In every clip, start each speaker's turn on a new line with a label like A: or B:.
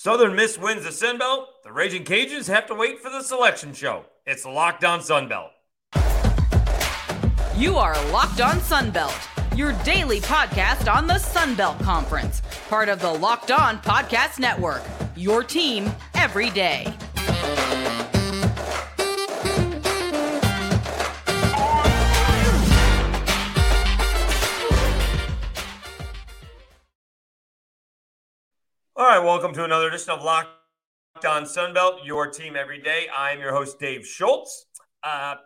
A: Southern Miss wins the Sun Belt. The Ragin' Cajuns have to wait for the selection show. It's Locked On Sun Belt.
B: You are Locked On Sun Belt, your daily podcast on the Sun Belt Conference, part of the Locked On Podcast Network. Your team every day.
A: All right, welcome to another edition of Locked On Sunbelt, your team every day. I'm your host, Dave Schultz. Uh,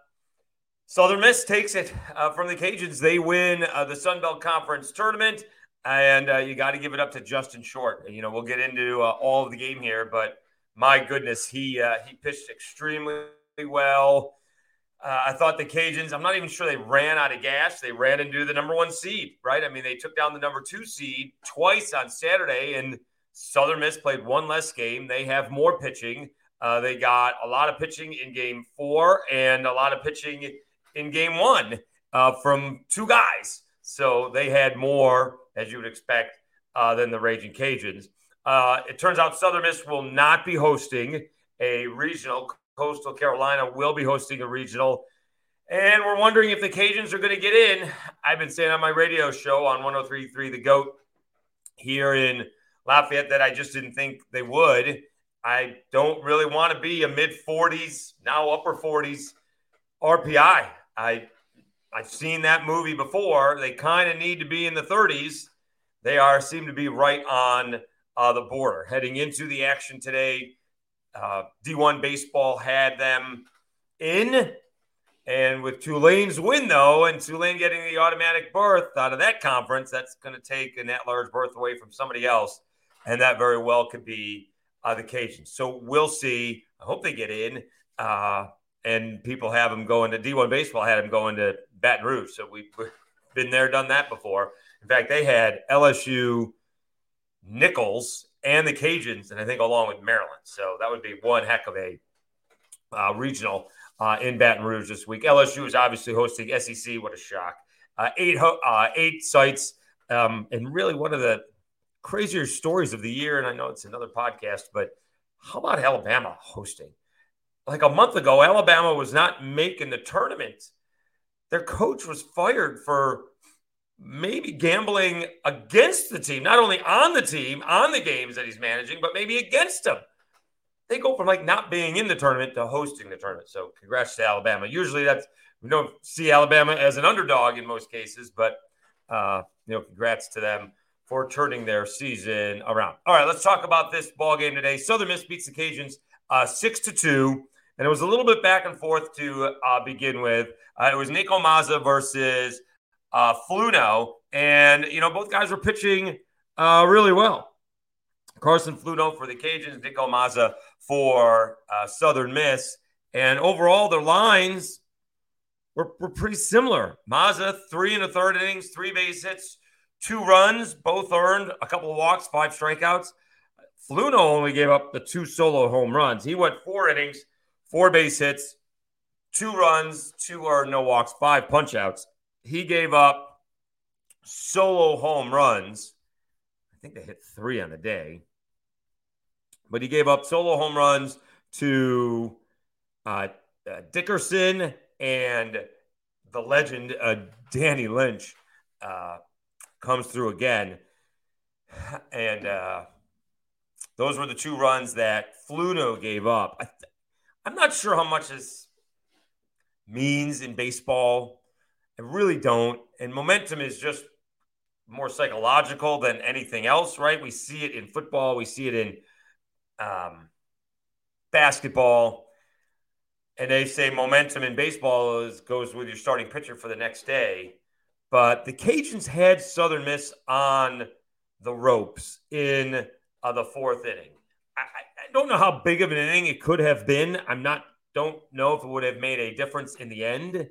A: Southern Miss takes it uh, from the Cajuns. They win uh, the Sunbelt Conference tournament, and uh, you got to give it up to Justin Short. You know, we'll get into uh, all of the game here, but my goodness, he uh, he pitched extremely well. I thought the Cajuns, I'm not even sure they ran out of gas. They ran into the number one seed, right? I mean, they took down the number two seed twice on Saturday, and – Southern Miss played one less game. They have more pitching. Uh, they got a lot of pitching in game four and a lot of pitching in game one uh, from two guys. So they had more, as you would expect, uh, than the Ragin' Cajuns. Uh, it turns out Southern Miss will not be hosting a regional. Coastal Carolina will be hosting a regional. And we're wondering if the Cajuns are going to get in. I've been saying on my radio show on 1033 The GOAT here in Lafayette that I just didn't think they would. I don't really want to be a mid 40s, now upper 40s RPI. I I've seen that movie before. They kind of need to be in the 30s. They are seem to be right on uh, the border. Heading into the action today, uh, D1 baseball had them in. And with Tulane's win, though, and Tulane getting the automatic berth out of that conference, that's going to take an at large berth away from somebody else and that very well could be uh, the Cajuns. So we'll see. I hope they get in. Uh, and people have them going to D1 baseball had them going to Baton Rouge. So we've been there, done that before. In fact, they had LSU, Nicholls, and the Cajuns, and I think along with Maryland. So that would be one heck of a uh, regional uh, in Baton Rouge this week. LSU is obviously hosting SEC. What a shock! Uh, eight ho- uh, eight sites, um, and really one of the crazier stories of the year, and I know it's another podcast, but how about Alabama hosting? Like a month ago, Alabama was not making the tournament. Their coach was fired for maybe gambling against the team, not only on the team, on the games that he's managing, but maybe against them. They go from like not being in the tournament to hosting the tournament. So congrats to Alabama. Usually that's we don't see Alabama as an underdog in most cases, but uh, you know, congrats to them for turning their season around. All right, let's talk about this ball game today. Southern Miss beats the Cajuns uh, six to two, and it was a little bit back and forth to uh, begin with. Uh, it was Niko Mazza versus uh, Fluno, and you know both guys were pitching uh, really well. Carson Fluno for the Cajuns, Niko Mazza for uh, Southern Miss, and overall their lines were, were pretty similar. Mazza three and a third innings, three base hits two runs, both earned, a couple of walks, five strikeouts. Fluno only gave up the two solo home runs. He went four innings, four base hits, two runs, two or no walks, five punchouts. He gave up solo home runs. I think they hit three on the day, but he gave up solo home runs to uh, uh, Dickerson and the legend uh, Danny Lynch. Comes through again. And uh, those were the two runs that Fluno gave up. I am not sure how much this means in baseball. I really don't. And momentum is just more psychological than anything else, right? We see it in football, we see it in um, basketball. And they say momentum in baseball is, goes with your starting pitcher for the next day. But the Cajuns had Southern Miss on the ropes in uh, the fourth inning. I, I, don't know how big of an inning it could have been. I'm not don't know if it would have made a difference in the end.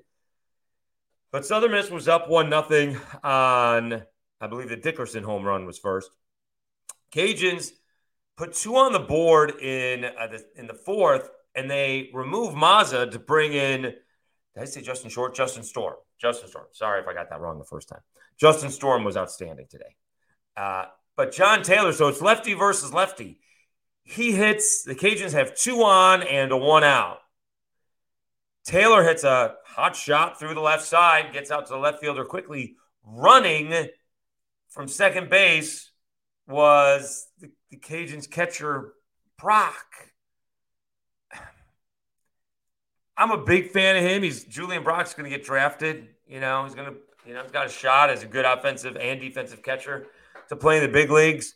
A: But Southern Miss was up one nothing on I believe the Dickerson home run was first. Cajuns put two on the board in uh, the, in the fourth, and they remove Mazza to bring in. Did I say Justin Short? Justin Storm. Justin Storm. Sorry if I got that wrong the first time. Justin Storm was outstanding today. Uh, but John Taylor, so it's lefty versus lefty. He hits, the Cajuns have two on and a one out. Taylor hits a hot shot through the left side, gets out to the left fielder quickly. Running from second base was the, the Cajuns catcher, Brock. I'm a big fan of him. He's Julian Brock's going to get drafted. You know, he's going to, you know, he's got a shot as a good offensive and defensive catcher to play in the big leagues.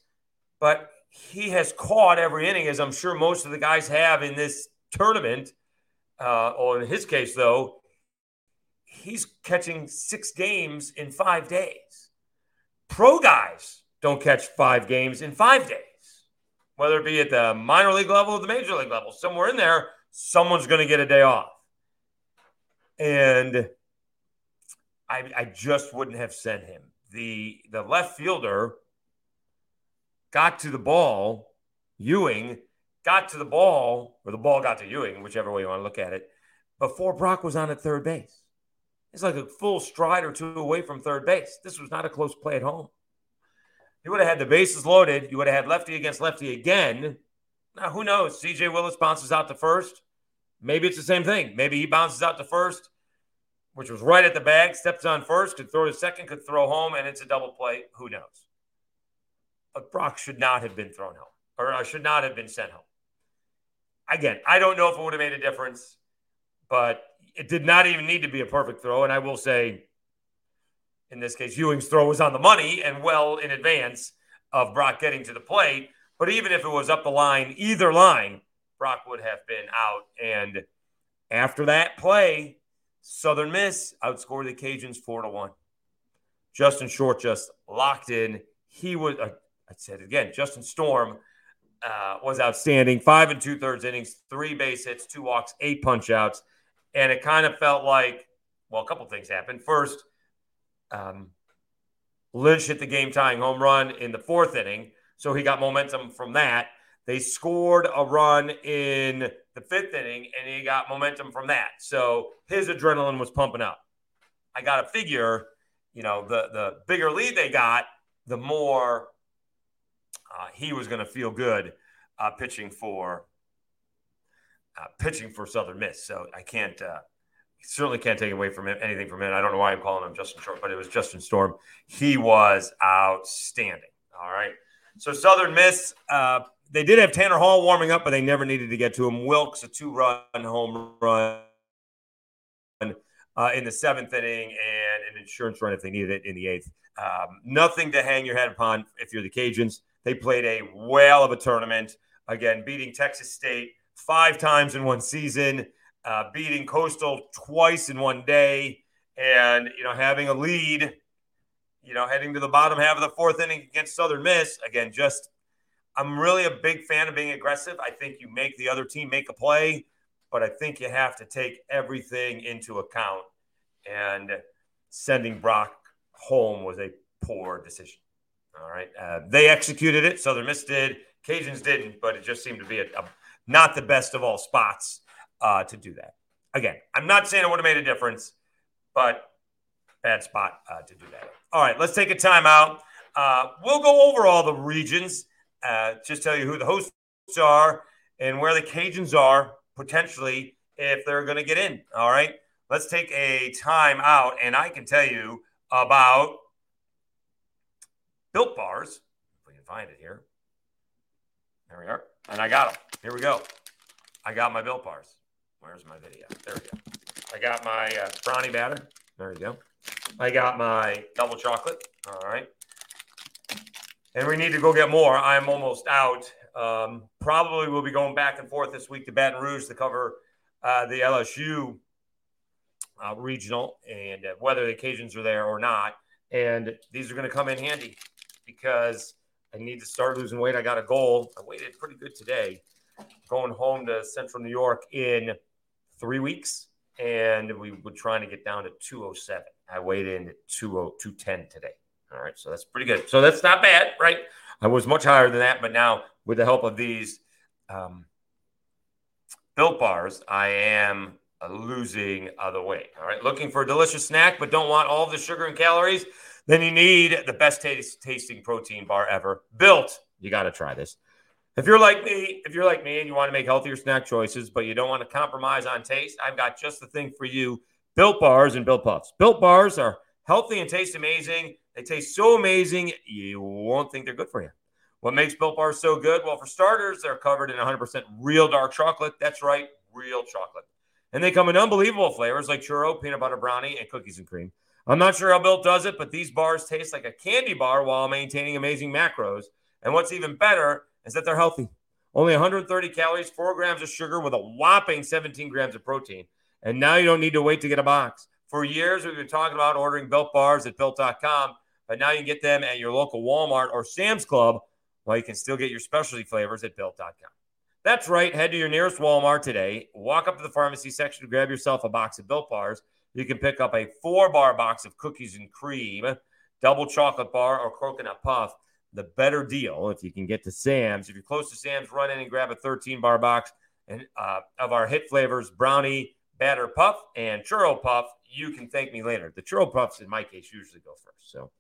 A: But he has caught every inning, as I'm sure most of the guys have in this tournament. Uh, or in his case, though, he's catching six games in five days. Pro guys don't catch five games in five days, whether it be at the minor league level or the major league level. Somewhere in there, someone's going to get a day off. And I, I just wouldn't have sent him. The the left fielder got to the ball, Ewing got to the ball, or the ball got to Ewing, whichever way you want to look at it, before Brock was on at third base. It's like a full stride or two away from third base. This was not a close play at home. You would have had the bases loaded. You would have had lefty against lefty again. Now, who knows? CJ Willis bounces out to first. Maybe it's the same thing. Maybe he bounces out to first, which was right at the bag, steps on first, could throw to second, could throw home, and it's a double play. Who knows? But Brock should not have been thrown home, or uh, should not have been sent home. Again, I don't know if it would have made a difference, but it did not even need to be a perfect throw. And I will say, in this case, Ewing's throw was on the money and well in advance of Brock getting to the plate. But even if it was up the line, either line, Brock would have been out. And after that play, Southern Miss outscored the Cajuns four to one. Justin Short just locked in. He was, uh, I said again, Justin Storm uh, was outstanding. Five and two thirds innings, three base hits, two walks, eight punch outs. And it kind of felt like, well, a couple things happened. First, um, Lynch hit the game tying home run in the fourth inning. So he got momentum from that. They scored a run in the fifth inning and he got momentum from that. So his adrenaline was pumping up. I got to figure, you know, the, the bigger lead they got, the more uh, he was going to feel good uh, pitching for uh, pitching for Southern Miss. So I can't uh, certainly can't take away from him anything from him. I don't know why I'm calling him Justin Short, but it was Justin Storm. He was outstanding. All right. So Southern Miss, uh, they did have Tanner Hall warming up, but they never needed to get to him. Wilks, a two-run home run uh, in the seventh inning, and an insurance run if they needed it in the eighth. Um, nothing to hang your head upon if you're the Cajuns. They played a whale of a tournament. Again, beating Texas State five times in one season, uh, beating Coastal twice in one day, and you know having a lead. You know, heading to the bottom half of the fourth inning against Southern Miss. Again, just I'm really a big fan of being aggressive. I think you make the other team make a play, but I think you have to take everything into account. And sending Brock home was a poor decision. All right. Uh, they executed it. Southern Miss did. Cajuns didn't, but it just seemed to be a, a not the best of all spots uh, to do that. Again, I'm not saying it would have made a difference, but bad spot uh, to do that. All right, let's take a timeout. Uh, we'll go over all the regions, uh, just tell you who the hosts are and where the Cajuns are potentially if they're going to get in. All right, let's take a time out, and I can tell you about Built Bars. If we can find it here. There we are. And I got them. Here we go. I got my Built Bars. Where's my video? There we go. I got my uh, brownie batter. There we go. I got my double chocolate. All right. And we need to go get more. I'm almost out. Um, probably we'll be going back and forth this week to Baton Rouge to cover uh, the LSU uh, regional and uh, whether the Cajuns are there or not. And these are going to come in handy because I need to start losing weight. I got a goal. I weighted pretty good today. Going home to Central New York in three weeks, and we were trying to get down to 207. I weighed in at 210 today. All right, so that's pretty good. So that's not bad, right? I was much higher than that, but now with the help of these um, built bars, I am losing the weight. All right, looking for a delicious snack, but don't want all the sugar and calories then you need the best taste, tasting protein bar ever. Built, you got to try this. If you're like me, if you're like me and you want to make healthier snack choices, but you don't want to compromise on taste, I've got just the thing for you. Built bars and built puffs. Built bars are healthy and taste amazing. They taste so amazing, you won't think they're good for you. What makes built bars so good? Well, for starters, they're covered in 100% real dark chocolate. That's right, real chocolate. And they come in unbelievable flavors like churro, peanut butter brownie, and cookies and cream. I'm not sure how Built does it, but these bars taste like a candy bar while maintaining amazing macros. And what's even better is that they're healthy. Only 130 calories, four grams of sugar with a whopping 17 grams of protein. And now you don't need to wait to get a box. For years, we've been talking about ordering built bars at built.com, but now you can get them at your local Walmart or Sam's Club, while you can still get your specialty flavors at built.com. That's right. Head to your nearest Walmart today, walk up to the pharmacy section to grab yourself a box of built bars. You can pick up a four bar box of cookies and cream, double chocolate bar, or coconut puff the better deal if you can get to Sam's. If you're close to Sam's, run in and grab a 13 bar box and uh, of our hit flavors brownie, batter puff, and churro puff. You can thank me later. The churro puffs, in my case, usually go first. So,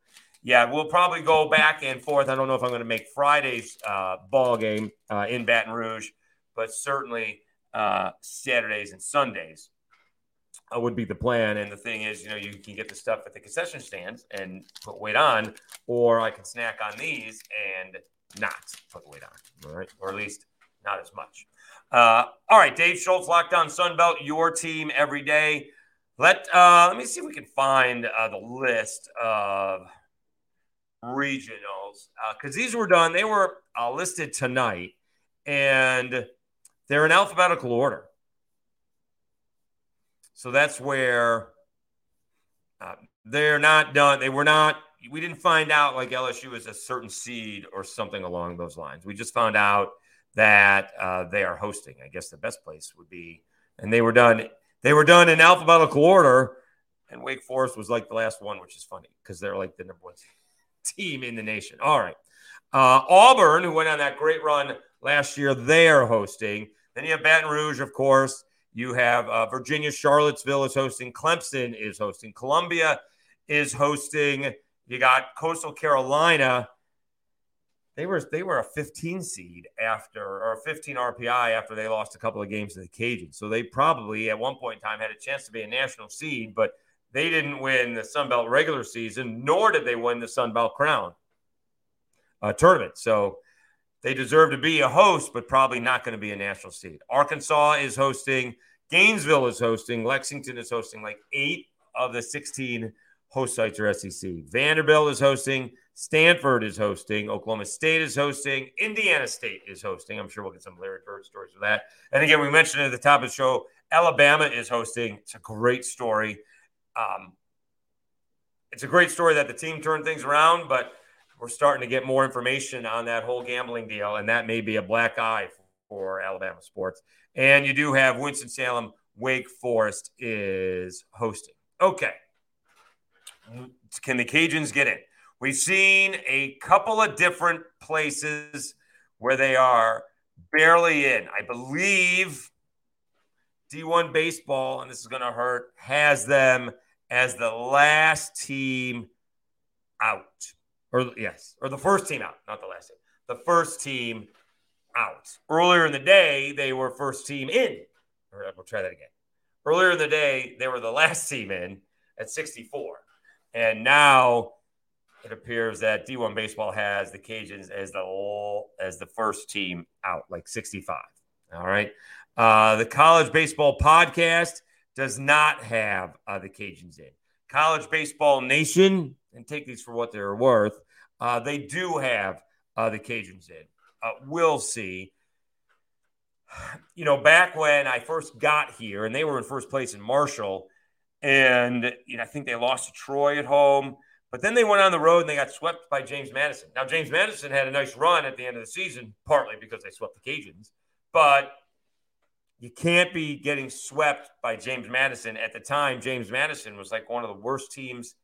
A: yeah, we'll probably go back and forth. I don't know if I'm going to make Friday's uh, ball game uh, in Baton Rouge, but certainly uh, Saturdays and Sundays uh, would be the plan. And the thing is, you know, you can get the stuff at the concession stands and put weight on, or I can snack on these and not put weight on, all right? Or at least not as much. Uh, all right, Dave Schultz, Locked On Sunbelt, your team every day. Let uh, let me see if we can find the list of regionals because uh, these were done. They were uh, listed tonight, and they're in alphabetical order. So that's where uh, they're not done. They were not. We didn't find out like LSU is a certain seed or something along those lines. We just found out that uh, they are hosting. I guess the best place would be, and they were done. They were done in alphabetical order, and Wake Forest was like the last one, which is funny because they're like the number one team in the nation. All right, uh, Auburn, who went on that great run last year, they are hosting. Then you have Baton Rouge, of course. You have uh, Virginia, Charlottesville is hosting. Clemson is hosting. Columbia is hosting. You got Coastal Carolina. They were they were a 15 seed after or 15 RPI after they lost a couple of games to the Cajuns. So they probably at one point in time had a chance to be a national seed, but they didn't win the Sun Belt regular season, nor did they win the Sun Belt Crown uh, tournament. So they deserve to be a host, but probably not going to be a national seed. Arkansas is hosting. Gainesville is hosting. Lexington is hosting like eight of the 16 host sites are SEC. Vanderbilt is hosting. Stanford is hosting. Oklahoma State is hosting. Indiana State is hosting. I'm sure we'll get some Larry Bird stories for that. And again, we mentioned at the top of the show, Alabama is hosting. It's a great story. Um, it's a great story that the team turned things around, but – we're starting to get more information on that whole gambling deal, and that may be a black eye for Alabama sports. And you do have Winston-Salem, Wake Forest is hosting. Okay. Can the Cajuns get in? We've seen a couple of different places where they are barely in. I believe D1 baseball, and this is going to hurt, has them as the last team out or yes, or the first team out, not the last team. The first team out. Earlier in the day, they were first team in. We'll try that again. Earlier in the day, they were the last team in at 64. And now it appears that D1 baseball has the Cajuns as the as the first team out, like 65. All right. Uh, the college baseball podcast does not have uh, the Cajuns in. College Baseball Nation, and take these for what they're worth, uh, they do have uh, the Cajuns in. Uh, we'll see. You know, back when I first got here, and they were in first place in Marshall, and you know, I think they lost to Troy at home. But then they went on the road and they got swept by James Madison. Now, James Madison had a nice run at the end of the season, partly because they swept the Cajuns. But you can't be getting swept by James Madison. At the time, James Madison was like one of the worst teams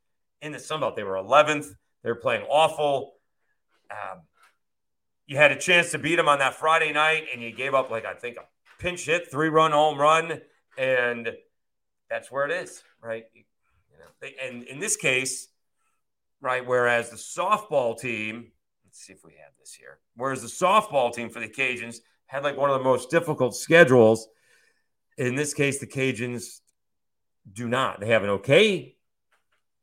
A: in the Sun Belt. They were 11th. They were playing awful. Um, you had a chance to beat them on that Friday night, and you gave up like I think a pinch hit, three run home run, and that's where it is, right? You know, they, and in this case, right, whereas the softball team, let's see if we have this here. Whereas the softball team for the Cajuns had like one of the most difficult schedules. In this case, the Cajuns do not. They have an okay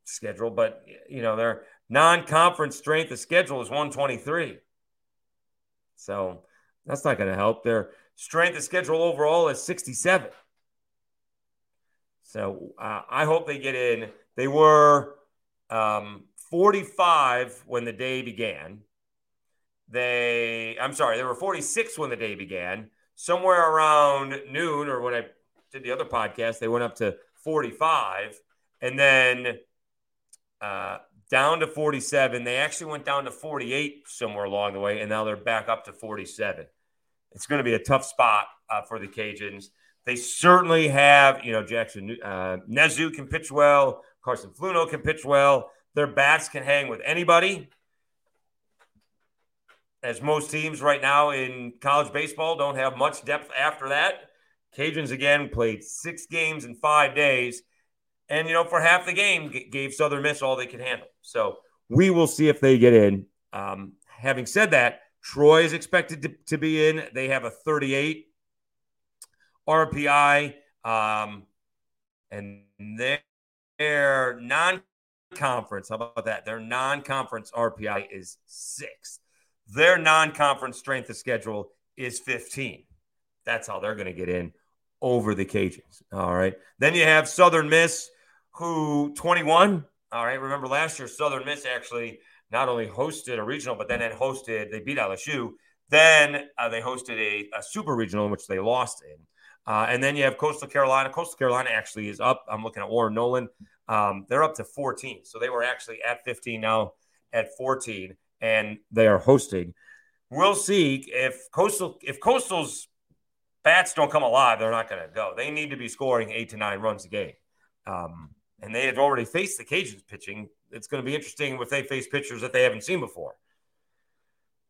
A: schedule, but you know, their non-conference strength of schedule is 123. So that's not going to help. Their strength of schedule overall is 67. So uh, I hope they get in. They were um, 45 when the day began. They, I'm sorry, they were 46 when the day began. Somewhere around noon, or when I did the other podcast, they went up to 45, and then uh, down to 47. They actually went down to 48 somewhere along the way, and now they're back up to 47. It's going to be a tough spot uh, for the Cajuns. They certainly have, you know, Jackson uh, Nezuh can pitch well. Carson Fluno can pitch well. Their bats can hang with anybody. As most teams right now in college baseball don't have much depth after that. Cajuns again played six games in five days, and you know for half the game gave Southern Miss all they could handle. So we will see if they get in. Um, having said that, Troy is expected to, to be in. They have a 38 RPI, um, and their non-conference. How about that? Their non-conference RPI is six. Their non-conference strength of schedule is 15. That's how they're going to get in over the Cajuns. All right. Then you have Southern Miss, who 21. All right. Remember last year, Southern Miss actually not only hosted a regional, but then it hosted, they beat LSU. Then uh, they hosted a, a, super regional in which they lost in. Uh, and then you have Coastal Carolina. Coastal Carolina actually is up. I'm looking at Warren Nolan. Um, they're up to 14. So they were actually at 15 now at 14, and they are hosting. We'll see if Coastal if Coastal's bats don't come alive, they're not going to go. They need to be scoring eight to nine runs a game. Um, and they have already faced the Cajuns pitching. It's going to be interesting if they face pitchers that they haven't seen before.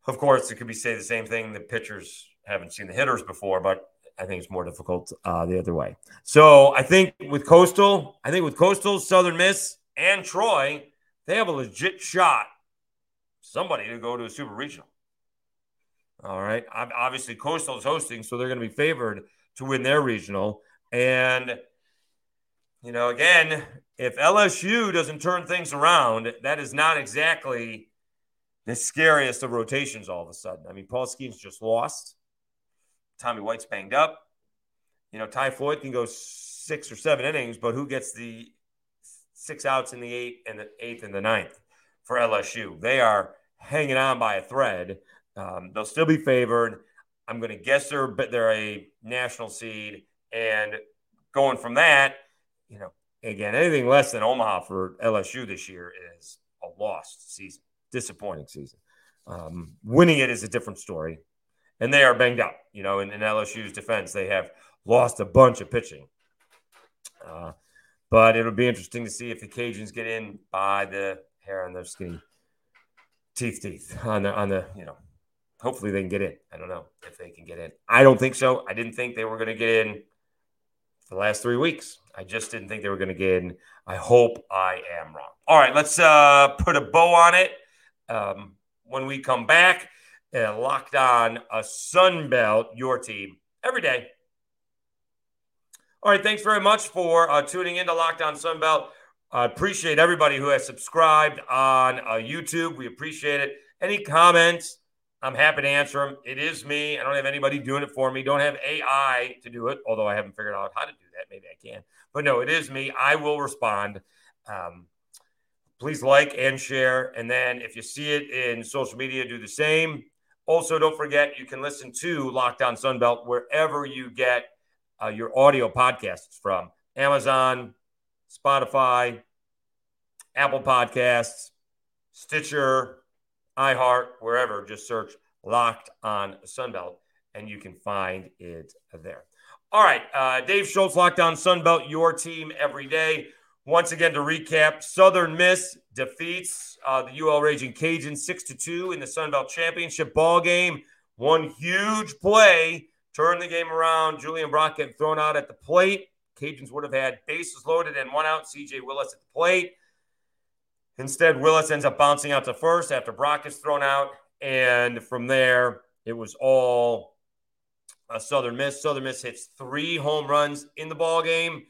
A: Of course, it could be say the same thing. The pitchers haven't seen the hitters before, but I think it's more difficult uh, the other way. So I think with Coastal, I think with Coastal, Southern Miss, and Troy, they have a legit shot. Somebody to go to a super regional. All right. Obviously, Coastal is hosting, so they're going to be favored to win their regional. And, you know, again, if LSU doesn't turn things around, that is not exactly the scariest of rotations all of a sudden. I mean, Paul Skenes just lost. Tommy White's banged up. You know, Ty Floyd can go six or seven innings, but who gets the six outs in the eighth and the eighth and the ninth for LSU? They are hanging on by a thread. Um, they'll still be favored. I'm going to guess they're they're a national seed, and going from that, you know, again, anything less than Omaha for LSU this year is a lost season, disappointing season. Um, winning it is a different story, and they are banged up. You know, in, in LSU's defense, they have lost a bunch of pitching. Uh, but it'll be interesting to see if the Cajuns get in by the hair on their skinny teeth, teeth on the on the you know hopefully they can get in. I don't know if they can get in. I don't think so. I didn't think they were going to get in the last three weeks. I just didn't think they were going to get in. I hope I am wrong. All right, let's uh, put a bow on it. Um, when we come back, uh, locked on a Sun Belt, your team every day. All right, thanks very much for uh, tuning in to Locked On Sunbelt. I appreciate everybody who has subscribed on uh, YouTube. We appreciate it. Any comments, I'm happy to answer them. It is me. I don't have anybody doing it for me. Don't have AI to do it, although I haven't figured out how to do that. Maybe I can. But no, it is me. I will respond. Um, please like and share. And then if you see it in social media, do the same. Also, don't forget you can listen to Locked On Sunbelt wherever you get uh, your audio podcasts from Amazon, Spotify, Apple Podcasts, Stitcher, iHeart, wherever. Just search Locked on Sunbelt and you can find it there. All right. Uh, Dave Schultz, Locked on Sunbelt, your team every day. Once again, to recap, Southern Miss defeats uh, the UL Ragin' Cajuns 6 to 2 in the Sunbelt Championship ball game. One huge play turned the game around. Julian Brock getting thrown out at the plate. Cajuns would have had bases loaded and one out. CJ Willis at the plate. Instead, Willis ends up bouncing out to first after Brock is thrown out. and from there, it was all uh, Southern Miss. Southern Miss hits three home runs in the ball game.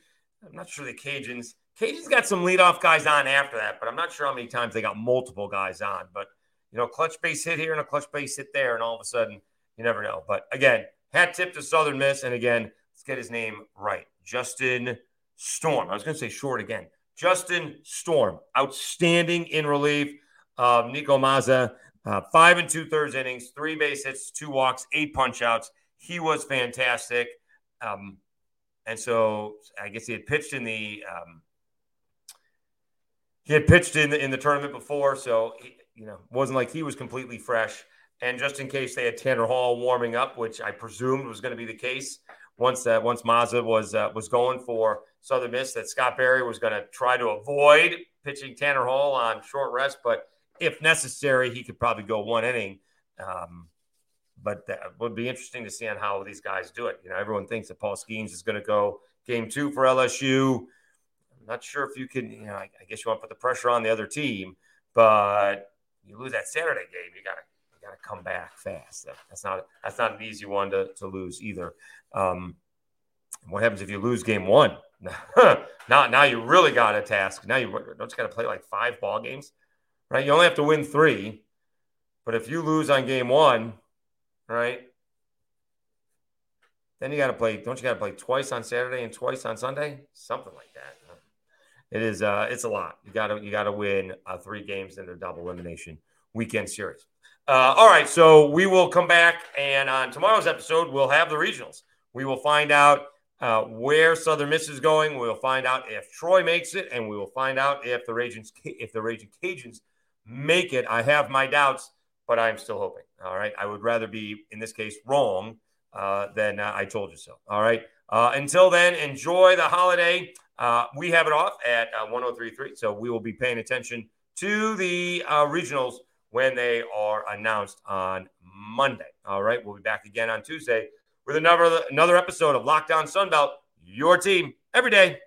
A: I'm not sure the Cajuns. Cajuns got some leadoff guys on after that, but I'm not sure how many times they got multiple guys on. But you know, clutch base hit here and a clutch base hit there, and all of a sudden, you never know. But again, hat tip to Southern Miss, and again, get his name right, Justin Storm. I was going to say short again. Justin Storm, outstanding in relief. Uh, Niko Mazza, uh, five and two thirds innings, three base hits, two walks, eight punch outs. He was fantastic. Um, and so I guess he had pitched in the um, he had pitched in the in the tournament before, so he, you know wasn't like he was completely fresh. And just in case they had Tanner Hall warming up, which I presumed was going to be the case once that once Mazza was uh, was going for Southern Miss, that Scott Berry was going to try to avoid pitching Tanner Hall on short rest, but if necessary, he could probably go one inning. Um, but that would be interesting to see on how these guys do it. You know, everyone thinks that Paul Skenes is going to go game two for LSU. I'm not sure if you can, you know, I, I guess you want to put the pressure on the other team, but you lose that Saturday game, you got to got to come back fast. That, that's not that's not an easy one to, to lose either. Um, what happens if you lose game one? now, now you really got a task. Now you don't you got to play like five ball games, right? You only have to win three, but if you lose on game one, right? Then you got to play. Don't you got to play twice on Saturday and twice on Sunday? Something like that. It is. Uh, it's a lot. You got to. You got to win uh, three games in the double elimination weekend series. Uh, all right. So we will come back, and on tomorrow's episode, we'll have the regionals. We will find out uh, where Southern Miss is going. We'll find out if Troy makes it, and we will find out if the Raging if the Ragin' Cajuns make it. I have my doubts, but I'm still hoping. All right. I would rather be, in this case, wrong uh, than uh, I told you so. All right. Uh, until then, enjoy the holiday. Uh, we have it off at uh, 1033. So we will be paying attention to the regionals when they are announced on Monday. All right. We'll be back again on Tuesday with another, another episode of Locked On Sunbelt, your team every day.